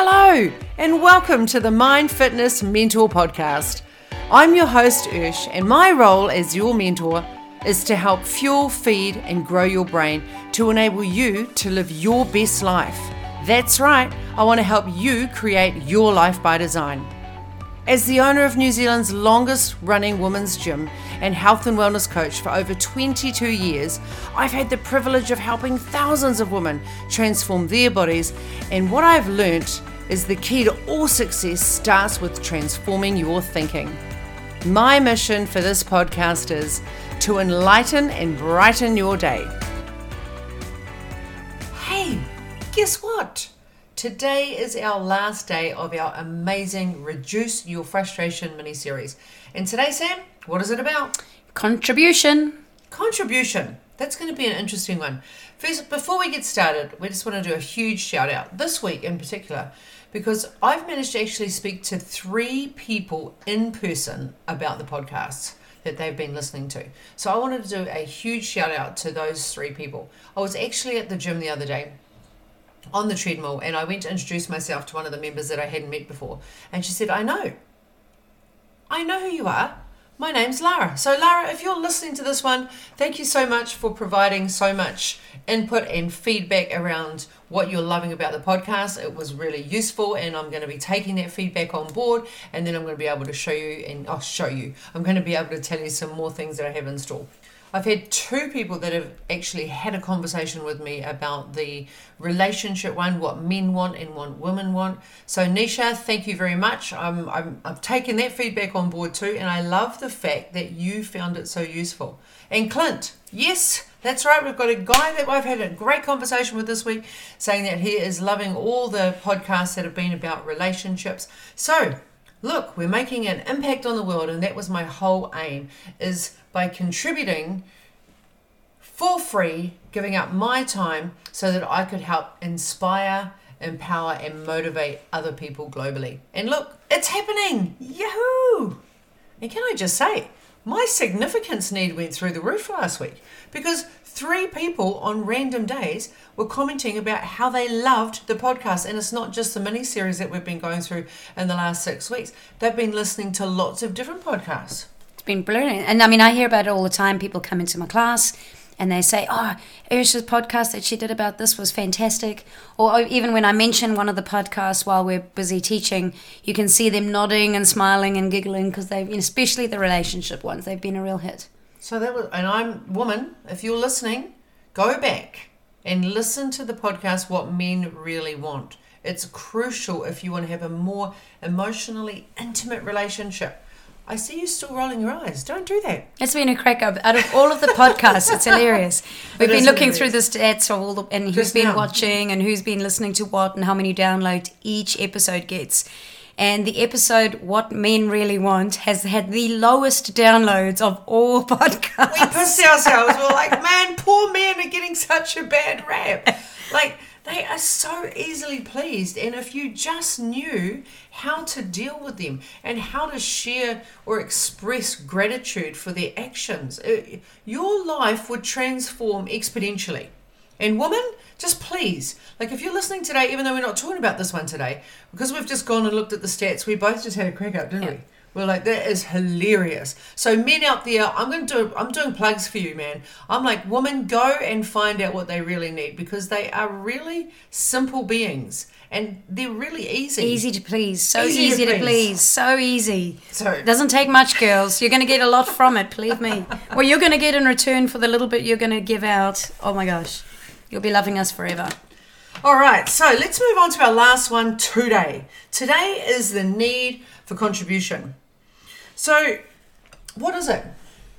Hello, and welcome to the Mind Fitness Mentor Podcast. I'm your host, Ursh, and my role as your mentor is to help fuel, feed, and grow your brain to enable you to live your best life. That's right, I want to help you create your life by design. As the owner of New Zealand's longest running women's gym and health and wellness coach for over 22 years, I've had the privilege of helping thousands of women transform their bodies. And what I've learnt is the key to all success starts with transforming your thinking. My mission for this podcast is to enlighten and brighten your day. Hey, guess what? Today is our last day of our amazing Reduce Your Frustration mini series. And today, Sam, what is it about? Contribution. Contribution. That's going to be an interesting one. First, before we get started, we just want to do a huge shout out this week in particular because I've managed to actually speak to three people in person about the podcasts that they've been listening to. So I wanted to do a huge shout out to those three people. I was actually at the gym the other day on the treadmill and I went to introduce myself to one of the members that I hadn't met before. And she said, I know. I know who you are. My name's Lara. So, Lara, if you're listening to this one, thank you so much for providing so much input and feedback around what you're loving about the podcast. It was really useful, and I'm going to be taking that feedback on board, and then I'm going to be able to show you and I'll oh, show you. I'm going to be able to tell you some more things that I have in store. I've had two people that have actually had a conversation with me about the relationship one, what men want and what women want. So, Nisha, thank you very much. I'm, I'm, I've taken that feedback on board too, and I love the fact that you found it so useful. And Clint, yes, that's right. We've got a guy that I've had a great conversation with this week saying that he is loving all the podcasts that have been about relationships. So, look, we're making an impact on the world, and that was my whole aim is by contributing for free, giving up my time so that I could help inspire, empower, and motivate other people globally. And look, it's happening! Yahoo! And can I just say, my significance need went through the roof last week because three people on random days were commenting about how they loved the podcast. And it's not just the mini series that we've been going through in the last six weeks, they've been listening to lots of different podcasts. Been brilliant. And I mean, I hear about it all the time. People come into my class and they say, "Oh, Ursha's podcast that she did about this was fantastic." Or oh, even when I mention one of the podcasts while we're busy teaching, you can see them nodding and smiling and giggling because they've, especially the relationship ones, they've been a real hit. So that was, and I'm woman. If you're listening, go back and listen to the podcast. What men really want. It's crucial if you want to have a more emotionally intimate relationship. I see you still rolling your eyes. Don't do that. It's been a crack up. Out of all of the podcasts, it's hilarious. We've it been looking hilarious. through the stats of all the and who's been now. watching and who's been listening to what and how many downloads each episode gets. And the episode "What Men Really Want" has had the lowest downloads of all podcasts. We pissed ourselves. We're like, man, poor men are getting such a bad rap. Like they are so easily pleased. And if you just knew how to deal with them and how to share or express gratitude for their actions, it, uh, your life would transform exponentially. And woman, just please, like if you're listening today, even though we're not talking about this one today, because we've just gone and looked at the stats, we both just had a crack up, didn't yeah. we? We're like, that is hilarious. So men out there, I'm gonna do I'm doing plugs for you, man. I'm like, woman, go and find out what they really need because they are really simple beings and they're really easy. Easy to please. So easy, easy to, please. to, please. So easy. So it doesn't take much, girls. You're gonna get a lot from it, believe me. What you're gonna get in return for the little bit you're gonna give out. Oh my gosh. You'll be loving us forever. All right, so let's move on to our last one today. Today is the need for contribution. So, what is it?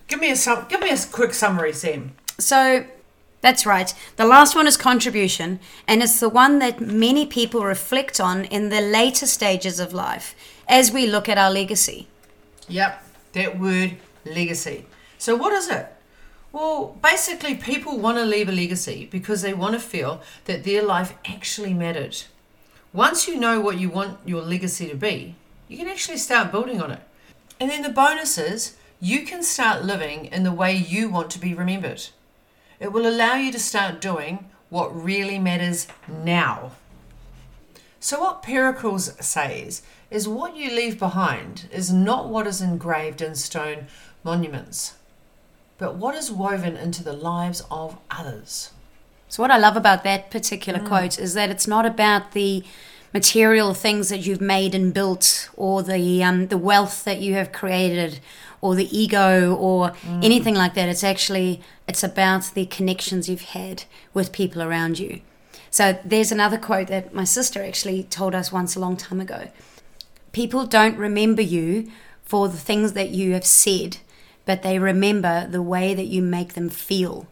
Give me a sum, give me a quick summary, Sam. So, that's right. The last one is contribution, and it's the one that many people reflect on in the later stages of life as we look at our legacy. Yep, that word legacy. So, what is it? Well, basically, people want to leave a legacy because they want to feel that their life actually mattered. Once you know what you want your legacy to be, you can actually start building on it. And then the bonus is you can start living in the way you want to be remembered. It will allow you to start doing what really matters now. So, what Pericles says is what you leave behind is not what is engraved in stone monuments, but what is woven into the lives of others. So, what I love about that particular mm. quote is that it's not about the material things that you've made and built, or the um, the wealth that you have created, or the ego, or anything like that. It's actually it's about the connections you've had with people around you. So, there's another quote that my sister actually told us once a long time ago. People don't remember you for the things that you have said, but they remember the way that you make them feel.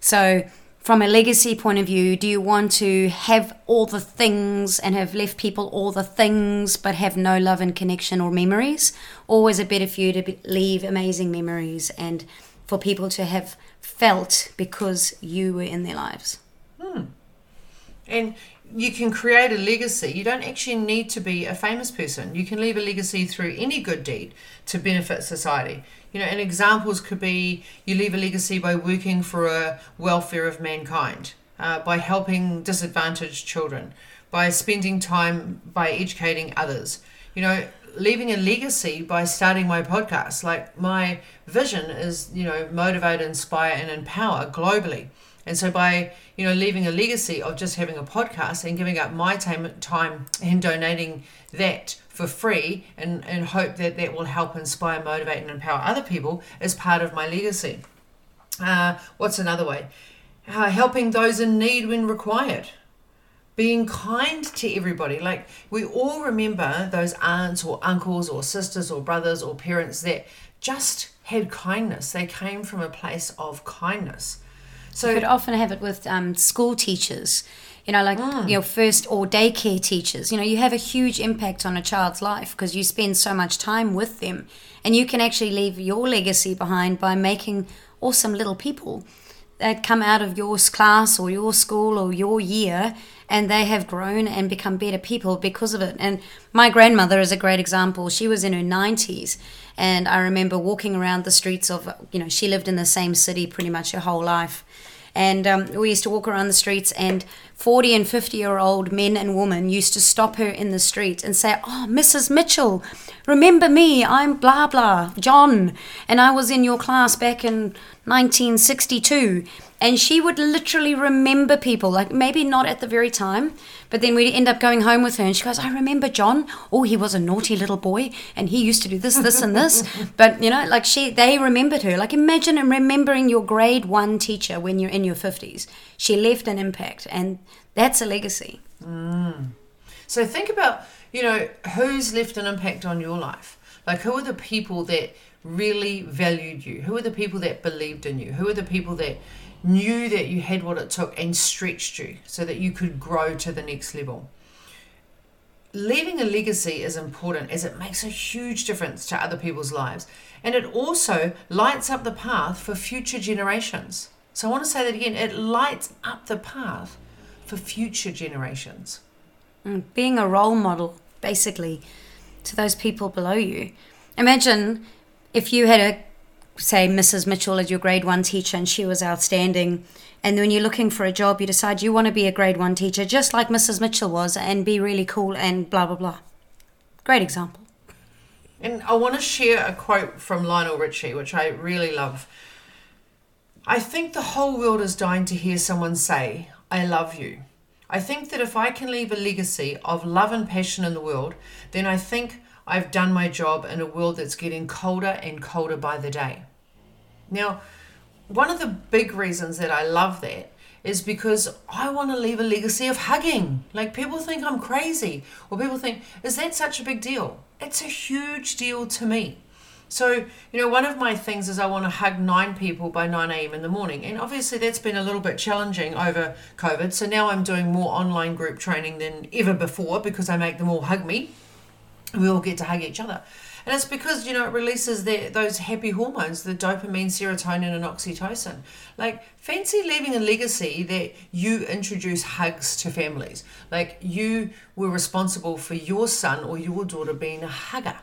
So, from a legacy point of view, do you want to have all the things and have left people all the things but have no love and connection or memories? Or is it better for you to be, leave amazing memories and for people to have felt because you were in their lives? Hmm. And you can create a legacy. You don't actually need to be a famous person. You can leave a legacy through any good deed to benefit society. You know, and examples could be you leave a legacy by working for a welfare of mankind, uh, by helping disadvantaged children, by spending time by educating others. You know, leaving a legacy by starting my podcast. Like my vision is, you know, motivate, inspire, and empower globally. And so by you know leaving a legacy of just having a podcast and giving up my time time and donating that for free and, and hope that that will help inspire, motivate, and empower other people as part of my legacy. Uh, what's another way? Uh, helping those in need when required. Being kind to everybody. Like we all remember those aunts or uncles or sisters or brothers or parents that just had kindness. They came from a place of kindness. So You could often have it with um, school teachers, you know, like you know, first or daycare teachers. You know, you have a huge impact on a child's life because you spend so much time with them, and you can actually leave your legacy behind by making awesome little people that come out of your class or your school or your year and they have grown and become better people because of it. And my grandmother is a great example. She was in her 90s and I remember walking around the streets of, you know, she lived in the same city pretty much her whole life. And um, we used to walk around the streets, and 40 and 50 year old men and women used to stop her in the street and say, Oh, Mrs. Mitchell, remember me? I'm blah blah, John, and I was in your class back in 1962. And she would literally remember people, like maybe not at the very time, but then we'd end up going home with her, and she goes, I remember John. Oh, he was a naughty little boy, and he used to do this, this, and this. but, you know, like she, they remembered her. Like imagine remembering your grade one teacher when you're in your 50s. She left an impact, and that's a legacy. Mm. So think about, you know, who's left an impact on your life? Like who are the people that really valued you? Who are the people that believed in you? Who are the people that knew that you had what it took and stretched you so that you could grow to the next level? Leaving a legacy is important as it makes a huge difference to other people's lives and it also lights up the path for future generations. So I want to say that again it lights up the path for future generations. Mm, being a role model, basically, to those people below you. Imagine if you had a, say, Mrs. Mitchell as your grade one teacher and she was outstanding, and when you're looking for a job, you decide you want to be a grade one teacher, just like Mrs. Mitchell was, and be really cool and blah, blah, blah. Great example. And I want to share a quote from Lionel Richie, which I really love. I think the whole world is dying to hear someone say, I love you. I think that if I can leave a legacy of love and passion in the world, then I think I've done my job in a world that's getting colder and colder by the day. Now, one of the big reasons that I love that is because I want to leave a legacy of hugging. Like people think I'm crazy, or people think, is that such a big deal? It's a huge deal to me. So, you know, one of my things is I want to hug nine people by 9 a.m. in the morning. And obviously, that's been a little bit challenging over COVID. So now I'm doing more online group training than ever before because I make them all hug me. We all get to hug each other. And it's because, you know, it releases the, those happy hormones, the dopamine, serotonin, and oxytocin. Like, fancy leaving a legacy that you introduce hugs to families. Like, you were responsible for your son or your daughter being a hugger.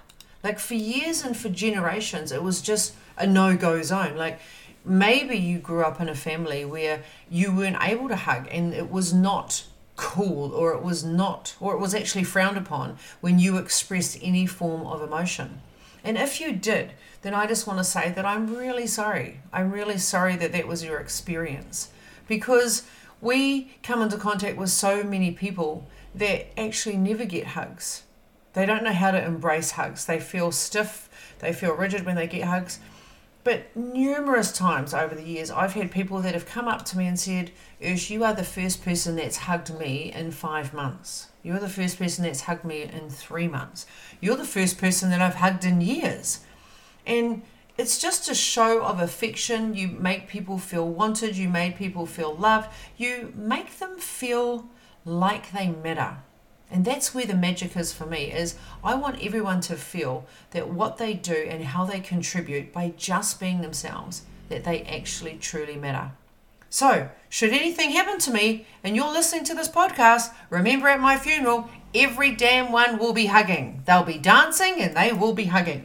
Like for years and for generations, it was just a no go zone. Like maybe you grew up in a family where you weren't able to hug and it was not cool or it was not, or it was actually frowned upon when you expressed any form of emotion. And if you did, then I just want to say that I'm really sorry. I'm really sorry that that was your experience because we come into contact with so many people that actually never get hugs. They don't know how to embrace hugs. They feel stiff, they feel rigid when they get hugs. But numerous times over the years, I've had people that have come up to me and said, Ursh, you are the first person that's hugged me in five months. You're the first person that's hugged me in three months. You're the first person that I've hugged in years. And it's just a show of affection. You make people feel wanted, you make people feel loved, you make them feel like they matter. And that's where the magic is for me is I want everyone to feel that what they do and how they contribute by just being themselves, that they actually truly matter. So, should anything happen to me and you're listening to this podcast, remember at my funeral, every damn one will be hugging. They'll be dancing and they will be hugging.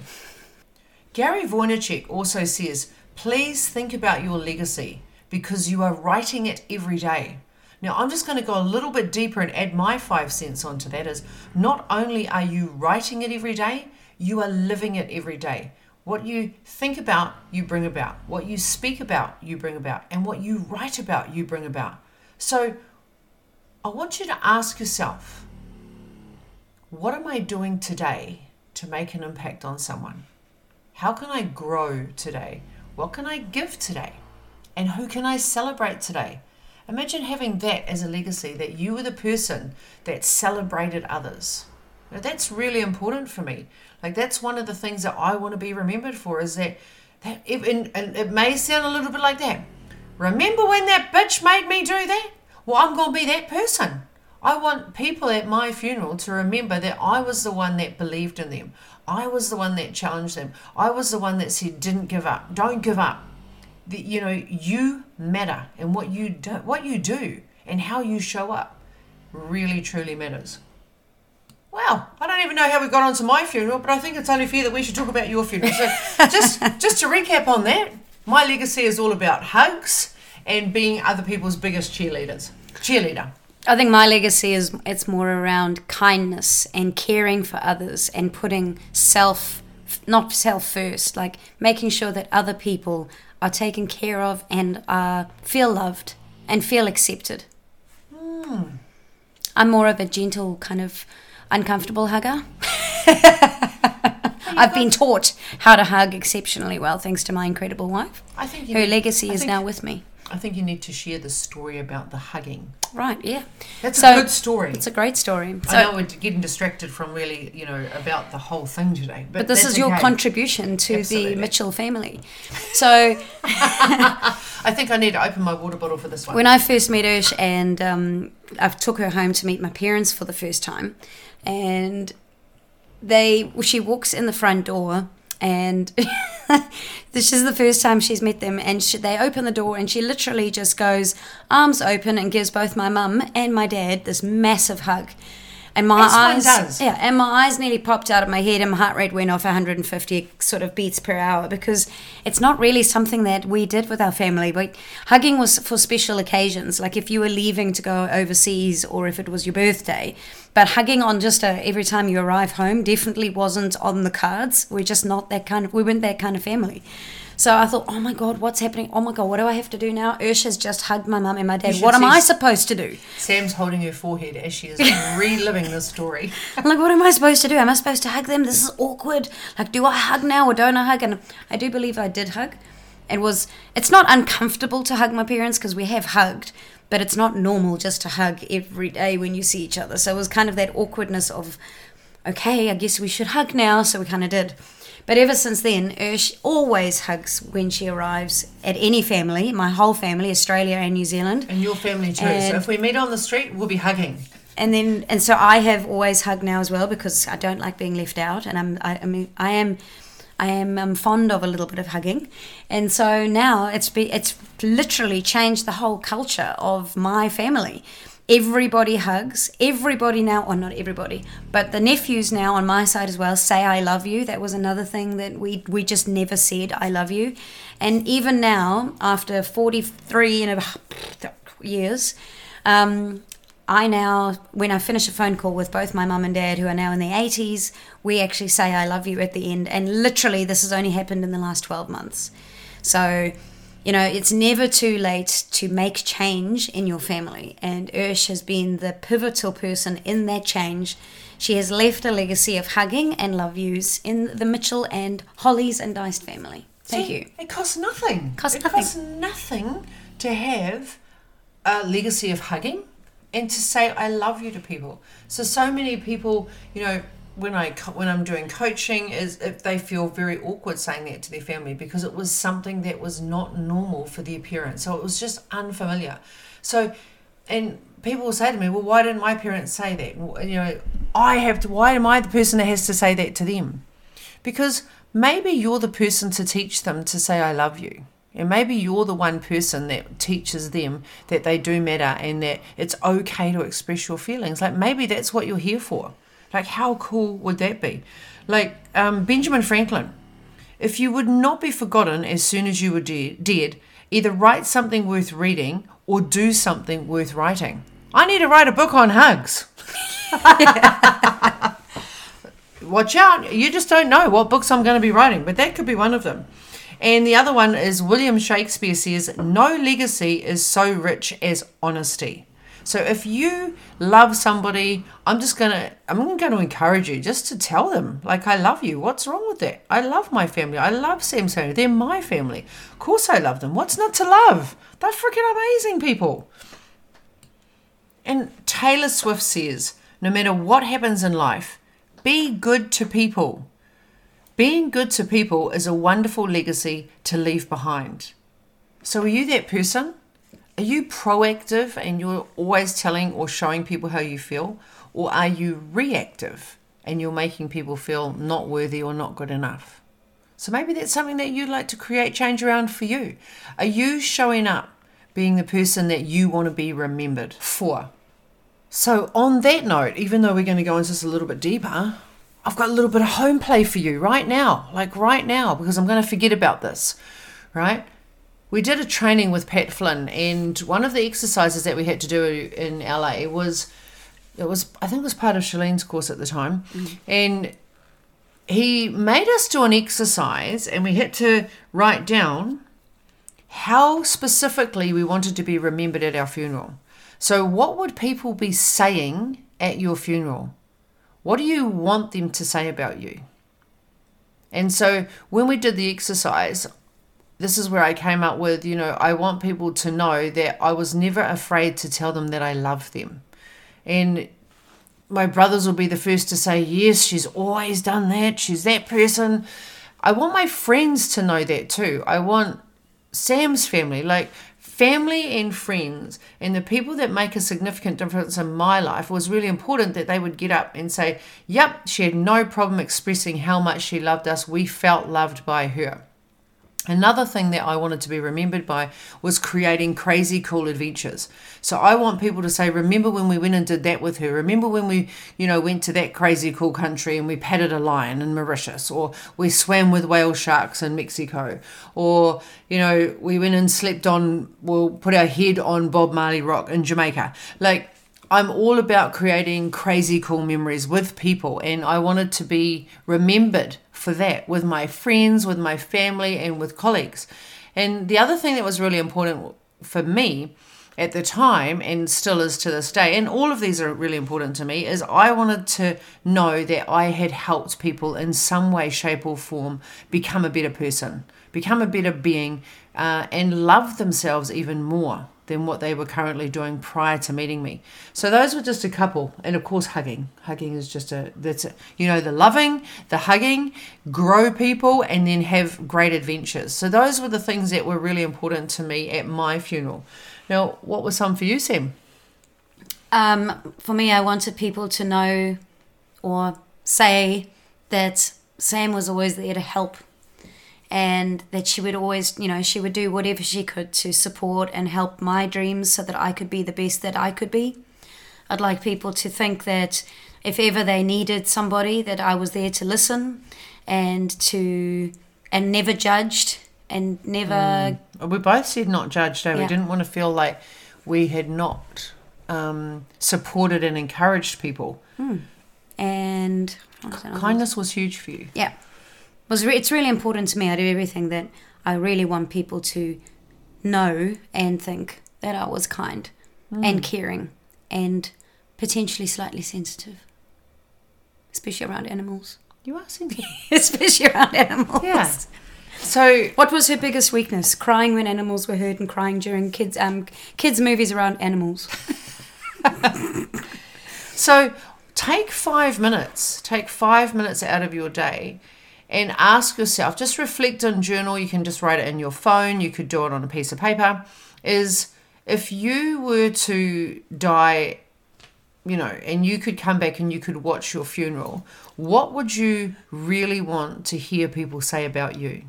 Gary Vaynerchuk also says, please think about your legacy because you are writing it every day. Now, I'm just going to go a little bit deeper and add my five cents onto that is not only are you writing it every day, you are living it every day. What you think about, you bring about. What you speak about, you bring about. And what you write about, you bring about. So I want you to ask yourself what am I doing today to make an impact on someone? How can I grow today? What can I give today? And who can I celebrate today? Imagine having that as a legacy that you were the person that celebrated others. Now, that's really important for me. Like that's one of the things that I want to be remembered for is that that and, and it may sound a little bit like that. Remember when that bitch made me do that? Well, I'm going to be that person. I want people at my funeral to remember that I was the one that believed in them. I was the one that challenged them. I was the one that said, "Didn't give up. Don't give up." The, you know, you matter, and what you do, what you do, and how you show up, really truly matters. Well, I don't even know how we got onto my funeral, but I think it's only fair that we should talk about your funeral. So, just just to recap on that, my legacy is all about hugs and being other people's biggest cheerleaders. Cheerleader. I think my legacy is it's more around kindness and caring for others and putting self not self first, like making sure that other people are taken care of and uh, feel loved and feel accepted. Hmm. I'm more of a gentle kind of uncomfortable hugger. I've been taught how to hug exceptionally well thanks to my incredible wife. I think you Her legacy I is now with me. I think you need to share the story about the hugging. Right, yeah. That's So, a good story. It's a great story. I know we're getting distracted from really, you know, about the whole thing today. But, but this is your okay. contribution to Absolutely. the Mitchell family. So, I think I need to open my water bottle for this one. when I first met Ursh and um, I took her home to meet my parents for the first time, and they she walks in the front door and this is the first time she's met them and she, they open the door and she literally just goes arms open and gives both my mum and my dad this massive hug and my As eyes does. yeah and my eyes nearly popped out of my head and my heart rate went off 150 sort of beats per hour because it's not really something that we did with our family. But hugging was for special occasions. Like if you were leaving to go overseas or if it was your birthday but hugging on just a, every time you arrive home definitely wasn't on the cards. We're just not that kind of we weren't that kind of family so I thought, oh my God, what's happening? Oh my God, what do I have to do now? Ursh has just hugged my mum and my dad. What am I supposed to do? Sam's holding her forehead as she is reliving the story. I'm like, what am I supposed to do? Am I supposed to hug them? This is awkward. Like, do I hug now or don't I hug? And I do believe I did hug. It was, it's not uncomfortable to hug my parents because we have hugged, but it's not normal just to hug every day when you see each other. So it was kind of that awkwardness of, okay, I guess we should hug now. So we kind of did. But ever since then, Ursh always hugs when she arrives at any family, my whole family, Australia and New Zealand. And your family too. so if we meet on the street, we'll be hugging. and then and so I have always hugged now as well because I don't like being left out, and I'm I, I mean I am I am um, fond of a little bit of hugging, and so now it's be it's literally changed the whole culture of my family. Everybody hugs. Everybody now, or not everybody, but the nephews now on my side as well say "I love you." That was another thing that we we just never said "I love you," and even now after forty three and a years. Um, I now, when I finish a phone call with both my mum and dad, who are now in their 80s, we actually say I love you at the end. And literally, this has only happened in the last 12 months. So, you know, it's never too late to make change in your family. And Ursh has been the pivotal person in that change. She has left a legacy of hugging and love yous in the Mitchell and Hollies and Diced family. Thank See, you. It costs nothing. Costs it nothing. costs nothing to have a legacy of hugging and to say I love you to people. So so many people, you know, when I when I'm doing coaching, is if they feel very awkward saying that to their family because it was something that was not normal for the appearance. So it was just unfamiliar. So, and people will say to me, "Well, why didn't my parents say that?" Well, You know, I have to. Why am I the person that has to say that to them? Because maybe you're the person to teach them to say I love you. And maybe you're the one person that teaches them that they do matter and that it's okay to express your feelings. Like maybe that's what you're here for. Like how cool would that be? Like um, Benjamin Franklin. If you would not be forgotten as soon as you were de- dead, either write something worth reading or do something worth writing. I need to write a book on hugs. watch out. You just don't know what books I'm going to be writing, but that could be one of them. And the other one is William Shakespeare says, No legacy is so rich as honesty. So if you love somebody, I'm just gonna I'm going to encourage you just to tell them like I love you. What's wrong with that? I love my family. I love Sam's family. They're my family. Of course I love them. What's not to love? They're freaking amazing people. And Taylor Swift says, no matter what happens in life, be good to people. Being good to people is a wonderful legacy to leave behind. So, are you that person? Are you proactive and you're always telling or showing people how you feel? Or are you reactive and you're making people feel not worthy or not good enough? So, maybe that's something that you'd like to create change around for you. Are you showing up being the person that you want to be remembered for? So, on that note, even though we're going to go into this a little bit deeper, I've got a little bit of home play for you right now, like right now, because I'm going to forget about this, right? We did a training with Pat Flynn, and one of the exercises that we had to do in LA was it was I think it was part of Chalene's course at the time, mm-hmm. and he made us do an exercise, and we had to write down how specifically we wanted to be remembered at our funeral. So, what would people be saying at your funeral? What do you want them to say about you? And so, when we did the exercise, this is where I came up with, you know, I want people to know that I was never afraid to tell them that I love them. And my brothers will be the first to say, yes, she's always done that. She's that person. I want my friends to know that too. I want Sam's family, like family and friends, and the people that make a significant difference in my life was really important that they would get up and say, Yep, she had no problem expressing how much she loved us. We felt loved by her. Another thing that I wanted to be remembered by was creating crazy cool adventures. So I want people to say, remember when we went and did that with her? Remember when we, you know, went to that crazy cool country and we patted a lion in Mauritius or we swam with whale sharks in Mexico or, you know, we went and slept on, we'll put our head on Bob Marley Rock in Jamaica. Like, I'm all about creating crazy cool memories with people, and I wanted to be remembered for that with my friends, with my family, and with colleagues. And the other thing that was really important for me at the time, and still is to this day, and all of these are really important to me, is I wanted to know that I had helped people in some way, shape, or form become a better person, become a better being, uh, and love themselves even more than what they were currently doing prior to meeting me. So those were just a couple, and of course hugging. Hugging is just a that's a, you know the loving, the hugging, grow people, and then have great adventures. So those were the things that were really important to me at my funeral. Now, what were some for you, Sam? Um, for me, I wanted people to know or say that Sam was always there to help and that she would always, you know, she would do whatever she could to support and help my dreams so that I could be the best that I could be. I'd like people to think that if ever they needed somebody, that I was there to listen and to and never judged and never We both said not judged, eh? We didn't want to feel like we had not um, supported and encouraged people. And was Kindness was huge for you. yeah was re- it's really important to me. I do everything that i really want people to know and think that i was kind and caring and potentially slightly sensitive especially around animals. You are sensitive. especially around animals. Yeah. So what was her biggest weakness? Crying when animals were hurt and crying during kids um kids movies around animals. So take five minutes, take five minutes out of your day and ask yourself, just reflect on journal. You can just write it in your phone, you could do it on a piece of paper. Is if you were to die, you know, and you could come back and you could watch your funeral, what would you really want to hear people say about you?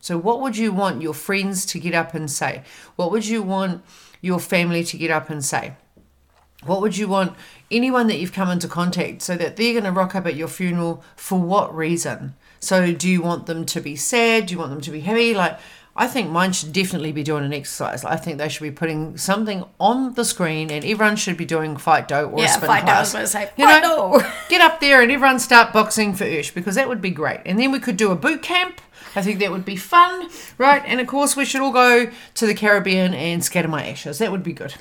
So, what would you want your friends to get up and say? What would you want your family to get up and say? What would you want anyone that you've come into contact so that they're going to rock up at your funeral for what reason? So, do you want them to be sad? Do you want them to be happy? Like, I think mine should definitely be doing an exercise. I think they should be putting something on the screen and everyone should be doing fight dough or a Yeah, spin fight dough, I was gonna say, You know, get up there and everyone start boxing for Ursh because that would be great. And then we could do a boot camp. I think that would be fun, right? And of course, we should all go to the Caribbean and scatter my ashes. That would be good.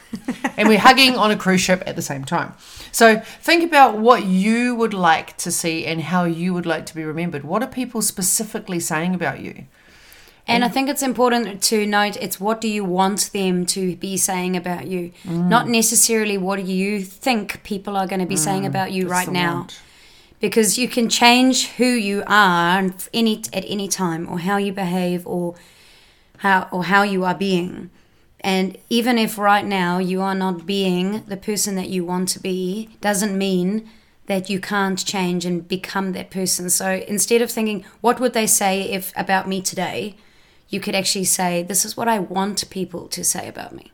and we're hugging on a cruise ship at the same time. So think about what you would like to see and how you would like to be remembered. What are people specifically saying about you? And I think it's important to note it's what do you want them to be saying about you, Mm. not necessarily what do you think people are going to be saying about you Mm, That's right now. want. Because you can change who you are any at any time, or how you behave, or how or how you are being. And even if right now you are not being the person that you want to be, doesn't mean that you can't change and become that person. So instead of thinking, what would they say if about me today, you could actually say, this is what I want people to say about me.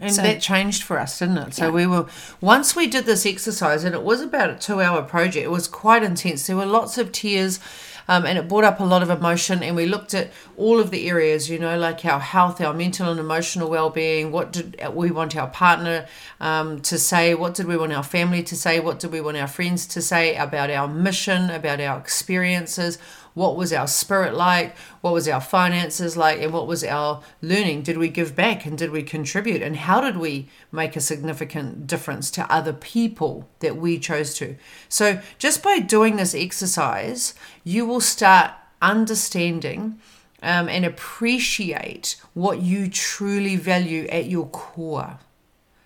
And So- that changed for us, didn't it? So Yeah. we were once we did this exercise, and it was about a two-hour project. It was quite intense. There were lots of tears, um, and it brought up a lot of emotion. And we looked at all of the areas, you know, like our health, our mental and emotional well-being. What did we want our partner um, to say? What did we want our family to say? What did we want our friends to say about our mission, about our experiences? What was our spirit like? What was our finances like? And what was our learning? Did we give back and did we contribute? And how did we make a significant difference to other people that we chose to? So just by doing this exercise you will start understanding um, and appreciate what you truly value at your core.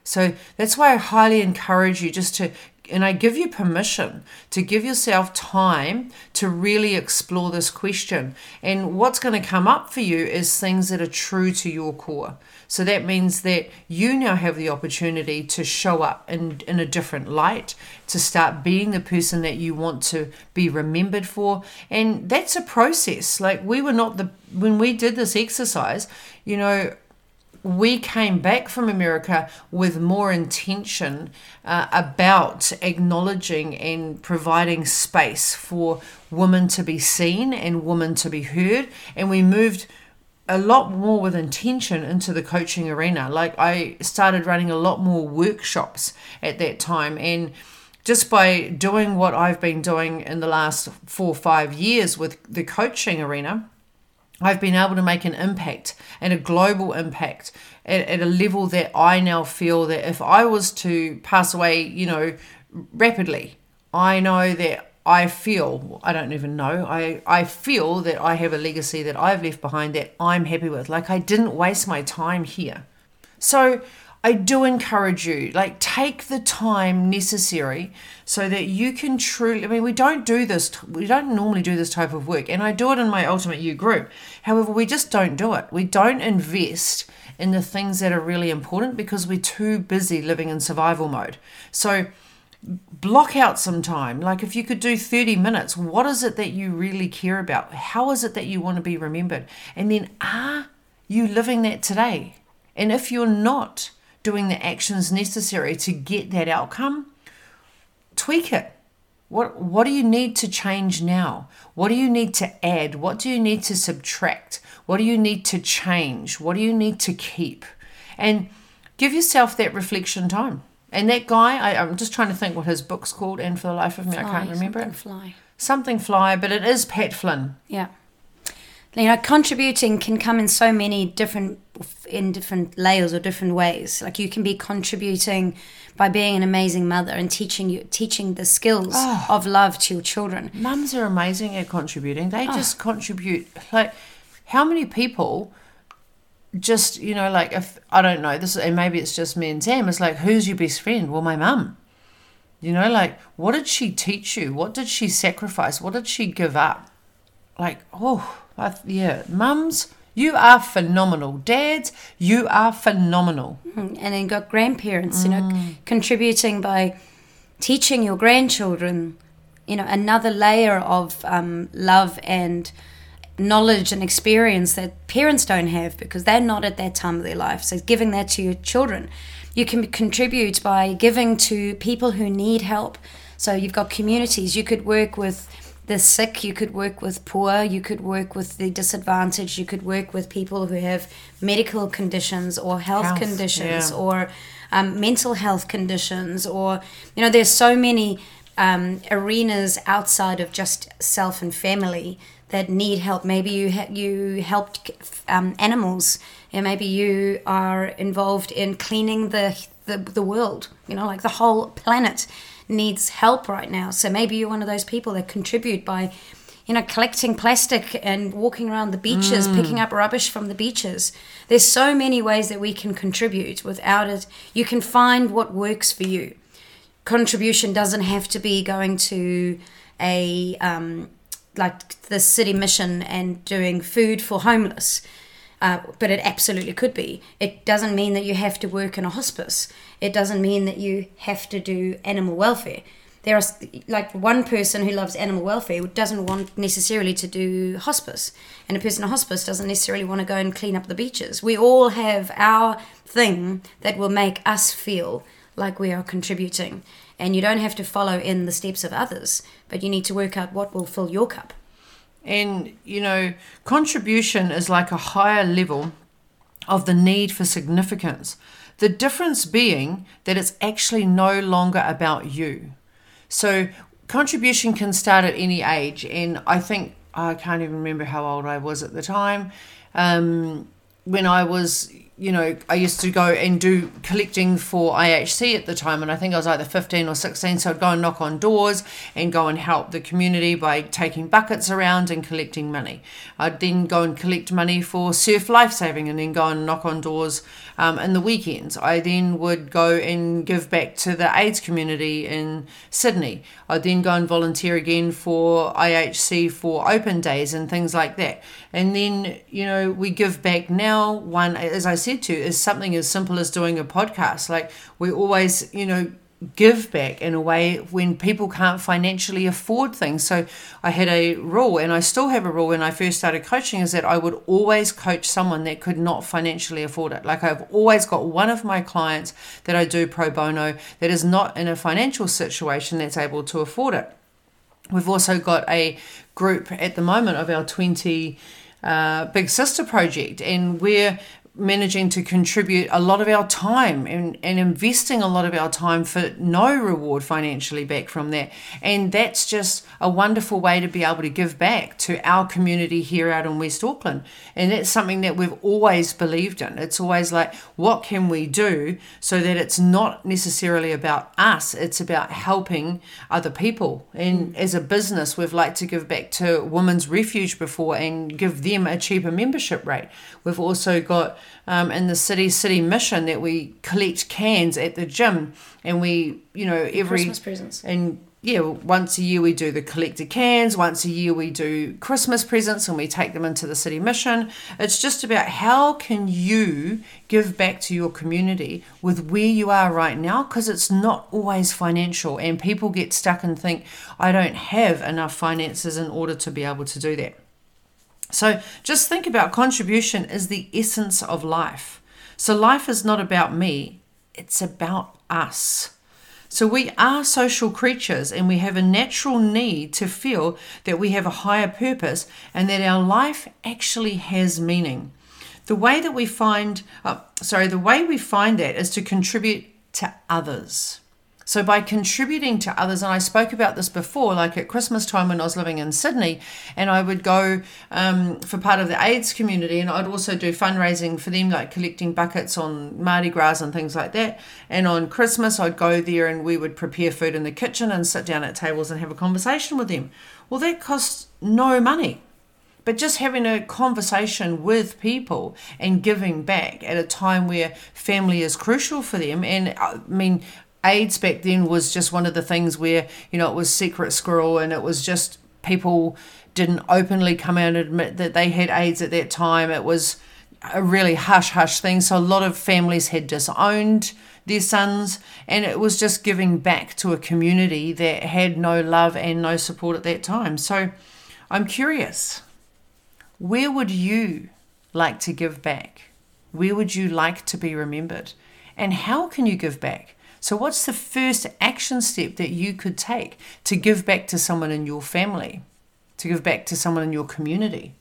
So that's why I highly encourage you just to, and I give you permission to give yourself time to really explore this question. And what's going to come up for you is things that are true to your core. So that means that you now have the opportunity to show up in, in a different light, to start being the person that you want to be remembered for. And that's a process. Like we were not the, when we did this exercise, you know, we came back from America with more intention uh, about acknowledging and providing space for women to be seen and women to be heard. And we moved a lot more with intention into the coaching arena. Like I started running a lot more workshops at that time. And just by doing what I've been doing in the last four or five years with the coaching arena, I've been able to make an impact and a global impact at, at a level that I now feel that if I was to pass away, you know, rapidly, I know that I feel, I don't even know, I, I feel that I have a legacy that I've left behind that I'm happy with. Like I didn't waste my time here. So I do encourage you, like, take the time necessary so that you can truly. I mean, we don't do this, we don't normally do this type of work, and I do it in my Ultimate You group. However, we just don't do it. We don't invest in the things that are really important because we're too busy living in survival mode. So, block out some time. Like, if you could do 30 minutes, what is it that you really care about? How is it that you want to be remembered? And then, are you living that today? And if you're not doing the actions necessary to get that outcome, tweak it. What what do you need to change now? What do you need to add? What do you need to subtract? What do you need to change? What do you need to keep? And give yourself that reflection time. And that guy, I, I'm just trying to think what his book's called, and for the life of me, I can't Fly, remember something it. Fly. Something fly, but it is Pat Flynn. Yeah. You know, contributing can come in so many different in different layers or different ways. Like you can be contributing by being an amazing mother and teaching you teaching the skills Oh. of love to your children. Mums are amazing at contributing. They ah. just contribute. Like, how many people just, you know, like, if I don't know, this, and maybe it's just me and Sam, it's like, who's your best friend? Well, my mum. You know, like, what did she teach you? What did she sacrifice? What did she give up? Like, oh, I, yeah, mums, you are phenomenal. Dads, you are phenomenal. And then you've got grandparents, you know, Mm. contributing by teaching your grandchildren, you know, another layer of um, love and knowledge and experience that parents don't have because they're not at that time of their life. So giving that to your children. You can contribute by giving to people who need help. So you've got communities. You could work with the sick, you could work with poor, you could work with the disadvantaged, you could work with people who have medical conditions or health, Health, conditions yeah. or um, mental health conditions or you know there's so many um, arenas outside of just self and family that need help. Maybe you ha- you helped um, animals. And maybe you are involved in cleaning the, the the world you know like the whole planet needs help right now so maybe you're one of those people that contribute by you know, collecting plastic and walking around the beaches, picking up rubbish from the beaches. There's so many ways that we can contribute without it. You can find what works for you. Contribution doesn't have to be going to a um, like the city mission and doing food for homeless. Uh, but it absolutely could be. It doesn't mean that you have to work in a hospice. It doesn't mean that you have to do animal welfare. There are like one person who loves animal welfare doesn't want necessarily to do hospice. And a person in hospice doesn't necessarily want to go and clean up the beaches. We all have our thing that will make us feel like we are contributing. And you don't have to follow in the steps of others but you need to work out what will fill your cup And, you know, contribution is like a higher level of the need for significance. The difference being that it's actually no longer about you. So, contribution can start at any age. And I think, I can't even remember how old I was at the time. Um, when I was, you know, I used to go and do collecting for IHC at the time, and I think I was either 15 or 16. So I'd go and knock on doors and go and help the community by taking buckets around and collecting money. I'd then go and collect money for surf lifesaving and then go and knock on doors um, in the weekends. I then would go and give back to the AIDS community in Sydney. I'd then go and volunteer again for IHC for open days and things like that. And then, you know, we give back now. One, as I said to is something as simple as doing a podcast. Like we always, you know, give back in a way when people can't financially afford things. So I had a rule, and I still have a rule when I first started coaching, is that I would always coach someone that could not financially afford it. Like I've always got one of my clients that I do pro bono that is not in a financial situation that's able to afford it. We've also got a group at the moment of our 20 uh, Big Sister project, and we're managing to contribute a lot of our time and, and investing a lot of our time for no reward financially back from that. And that's just a wonderful way to be able to give back to our community here out in West Auckland. And that's something that we've always believed in. It's always like, what can we do so that it's not necessarily about us, it's about helping other people. And as a business, we've liked to give back to Women's Refuge before and give them a cheaper membership rate. We've also got um, in the city city mission that we collect cans at the gym. And we you know every Christmas presents. and yeah once a year we do the collected cans. Once a year we do christmas presents and we take them into the city mission. It's just about how can you give back to your community with where you are right now? Because it's not always financial and people get stuck and think i don't have enough finances in order to be able to do that so just think about contribution is the essence of life. So life is not about me, it's about us. So we are social creatures and we have a natural need to feel that we have a higher purpose and that our life actually has meaning. the way that we find, uh, sorry, the way we find that is to contribute to others. So by contributing to others, and I spoke about this before, like at Christmas time when I was living in Sydney, and I would go um, for part of the AIDS community, and I'd also do fundraising for them, like collecting buckets on Mardi Gras and things like that. And on Christmas, I'd go there and we would prepare food in the kitchen and sit down at tables and have a conversation with them. Well, that costs no money but just having a conversation with people and giving back at a time where family is crucial for them and i mean AIDS back then was just one of the things where, you know, it was secret squirrel and it was just people didn't openly come out and admit that they had AIDS at that time. It was a really hush hush thing. So a lot of families had disowned their sons and it was just giving back to a community that had no love and no support at that time. So I'm curious, where would you like to give back? Where would you like to be remembered? And how can you give back? So, what's the first action step that you could take to give back to someone in your family, to give back to someone in your community,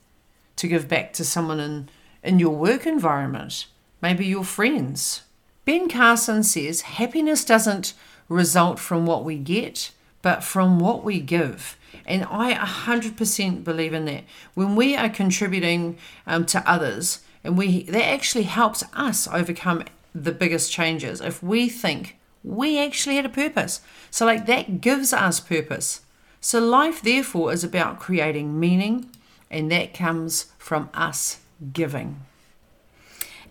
to give back to someone in, in your work environment, maybe your friends? Ben Carson says happiness doesn't result from what we get, but from what we give. And I 100% believe in that. When we are contributing um, to others, and we that actually helps us overcome the biggest changes. If we think we actually had a purpose. So, like, that gives us purpose. So, life, therefore, is about creating meaning, and that comes from us giving.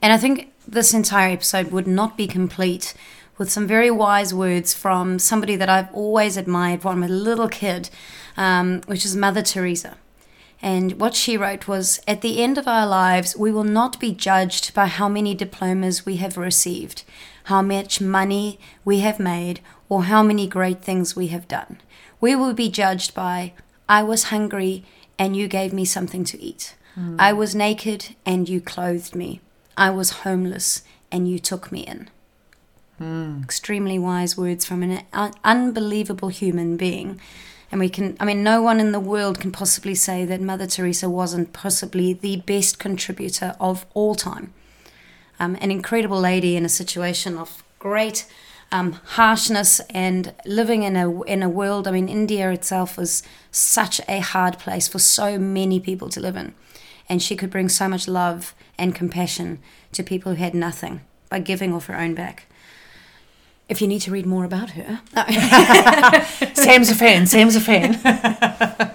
And I think this entire episode would not be complete with some very wise words from somebody that I've always admired from a little kid, um, which is Mother Teresa. And what she wrote was At the end of our lives, we will not be judged by how many diplomas we have received, how much money we have made, or how many great things we have done. We will be judged by, I was hungry and you gave me something to eat. Mm. I was naked and you clothed me. I was homeless and you took me in. Mm. Extremely wise words from an un- unbelievable human being. And we can, I mean, no one in the world can possibly say that Mother Teresa wasn't possibly the best contributor of all time um, an incredible lady in a situation of great um, harshness and living in a in a world. I mean, India itself was such a hard place for so many people to live in, and she could bring so much love and compassion to people who had nothing by giving off her own back. If you need to read more about her, oh. Sam's a fan. Sam's a fan.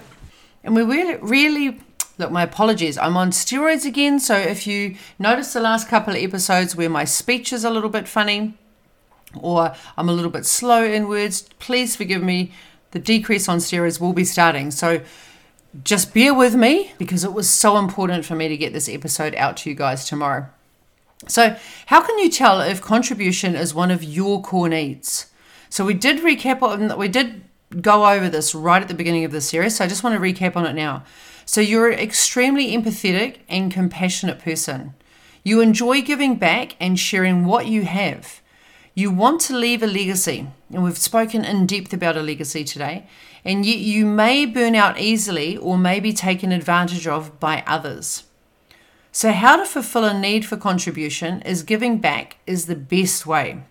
and we really, really Look, my apologies. I'm on steroids again, so if you notice the last couple of episodes where my speech is a little bit funny or I'm a little bit slow in words, please forgive me. The decrease on steroids will be starting. So just bear with me because it was so important for me to get this episode out to you guys tomorrow. So, how can you tell if contribution is one of your core needs? So, we did recap on that we did go over this right at the beginning of the series. So, I just want to recap on it now. So you're an extremely empathetic and compassionate person. You enjoy giving back and sharing what you have. You want to leave a legacy, and we've spoken in depth about a legacy today, and yet you may burn out easily or may be taken advantage of by others. So, how to fulfill a need for contribution is giving back is the best way.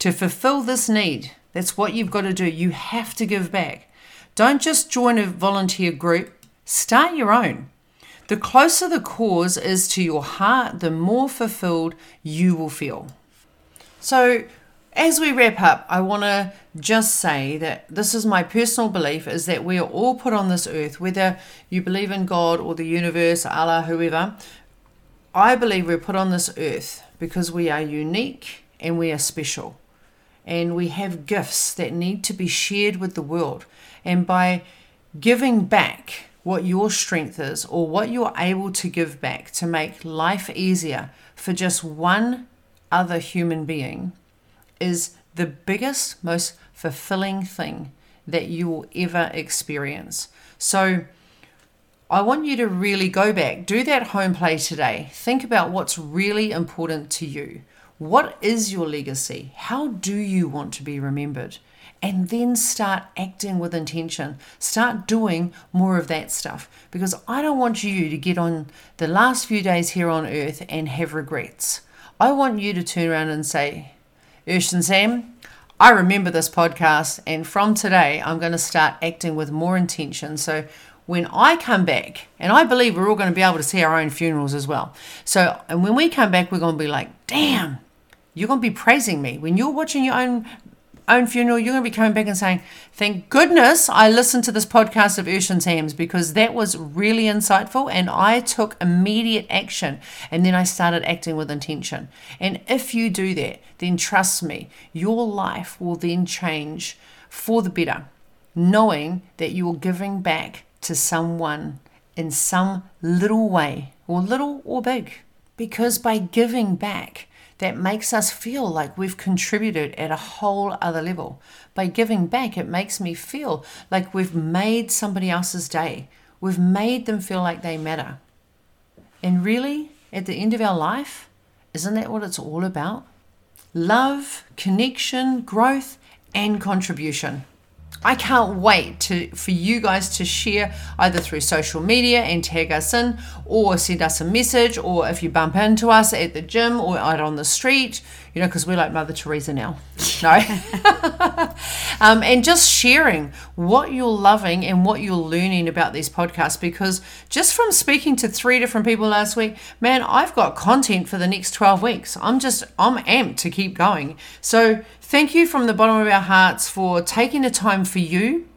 To fulfill this need, that's what you've got to do. You have to give back. Don't just join a volunteer group Start your own. The closer the cause is to your heart, the more fulfilled you will feel. So, as we wrap up, I want to just say that this is my personal belief is that we are all put on this earth, whether you believe in God or the universe, Allah, whoever. I believe we're put on this earth because we are unique and we are special. And we have gifts that need to be shared with the world. And by giving back, what your strength is or what you're able to give back to make life easier for just one other human being is the biggest, most fulfilling thing that you will ever experience. So, I want you to really go back, do that home play today. Think about what's really important to you. What is your legacy? How do you want to be remembered? And then start acting with intention. Start doing more of that stuff because I don't want you to get on the last few days here on earth and have regrets. I want you to turn around and say, Ursh and Sam, I remember this podcast, and from today, I'm going to start acting with more intention. So when I come back, and I believe we're all going to be able to see our own funerals as well. So, and when we come back, we're going to be like, damn, you're going to be praising me. When you're watching your own own funeral, you're going to be coming back and saying, Thank goodness I listened to this podcast of Ursh and Sam's because that was really insightful and I took immediate action and then I started acting with intention. And if you do that, then trust me, your life will then change for the better, knowing that you're giving back to someone in some little way, or little or big. Because by giving back, that makes us feel like we've contributed at a whole other level. By giving back, it makes me feel like we've made somebody else's day. We've made them feel like they matter. And really, at the end of our life, isn't that what it's all about? Love, connection, growth, and contribution. I can't wait to for you guys to share either through social media and tag us in or send us a message or if you bump into us at the gym or out on the street, you know, because we're like Mother Teresa now. No. um, and just sharing what you're loving and what you're learning about these podcasts because just from speaking to three different people last week, man, I've got content for the next 12 weeks. I'm just, I'm amped to keep going. So thank you from the bottom of our hearts for taking the time for you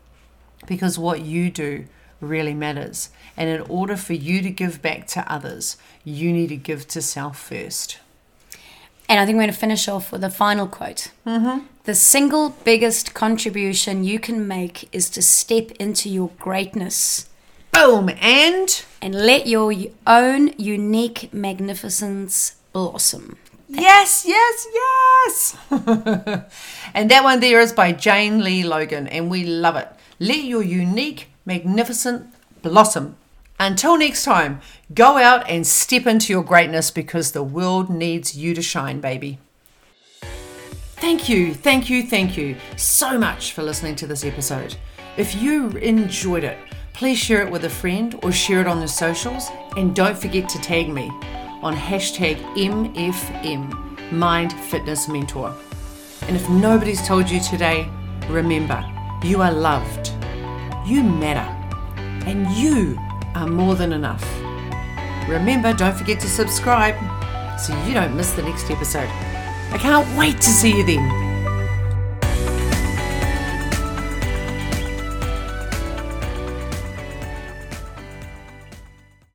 because what you do really matters. And in order for you to give back to others, you need to give to self first. And I think we're going to finish off with a final quote. Mm-hmm. The single biggest contribution you can make is to step into your greatness. Boom! And? And let your own unique magnificence blossom. Yes, yes, yes! and that one there is by Jane Lee Logan, and we love it. Let your unique, magnificent blossom. Until next time, go out and step into your greatness because the world needs you to shine, baby. Thank you, thank you, thank you so much for listening to this episode. If you enjoyed it, please share it with a friend or share it on the socials and don't forget to tag me on hashtag MFM, Mind Fitness Mentor. And if nobody's told you today, remember, you are loved, you matter, and you are more than enough. Remember, don't forget to subscribe so you don't miss the next episode. I can't wait to see you then.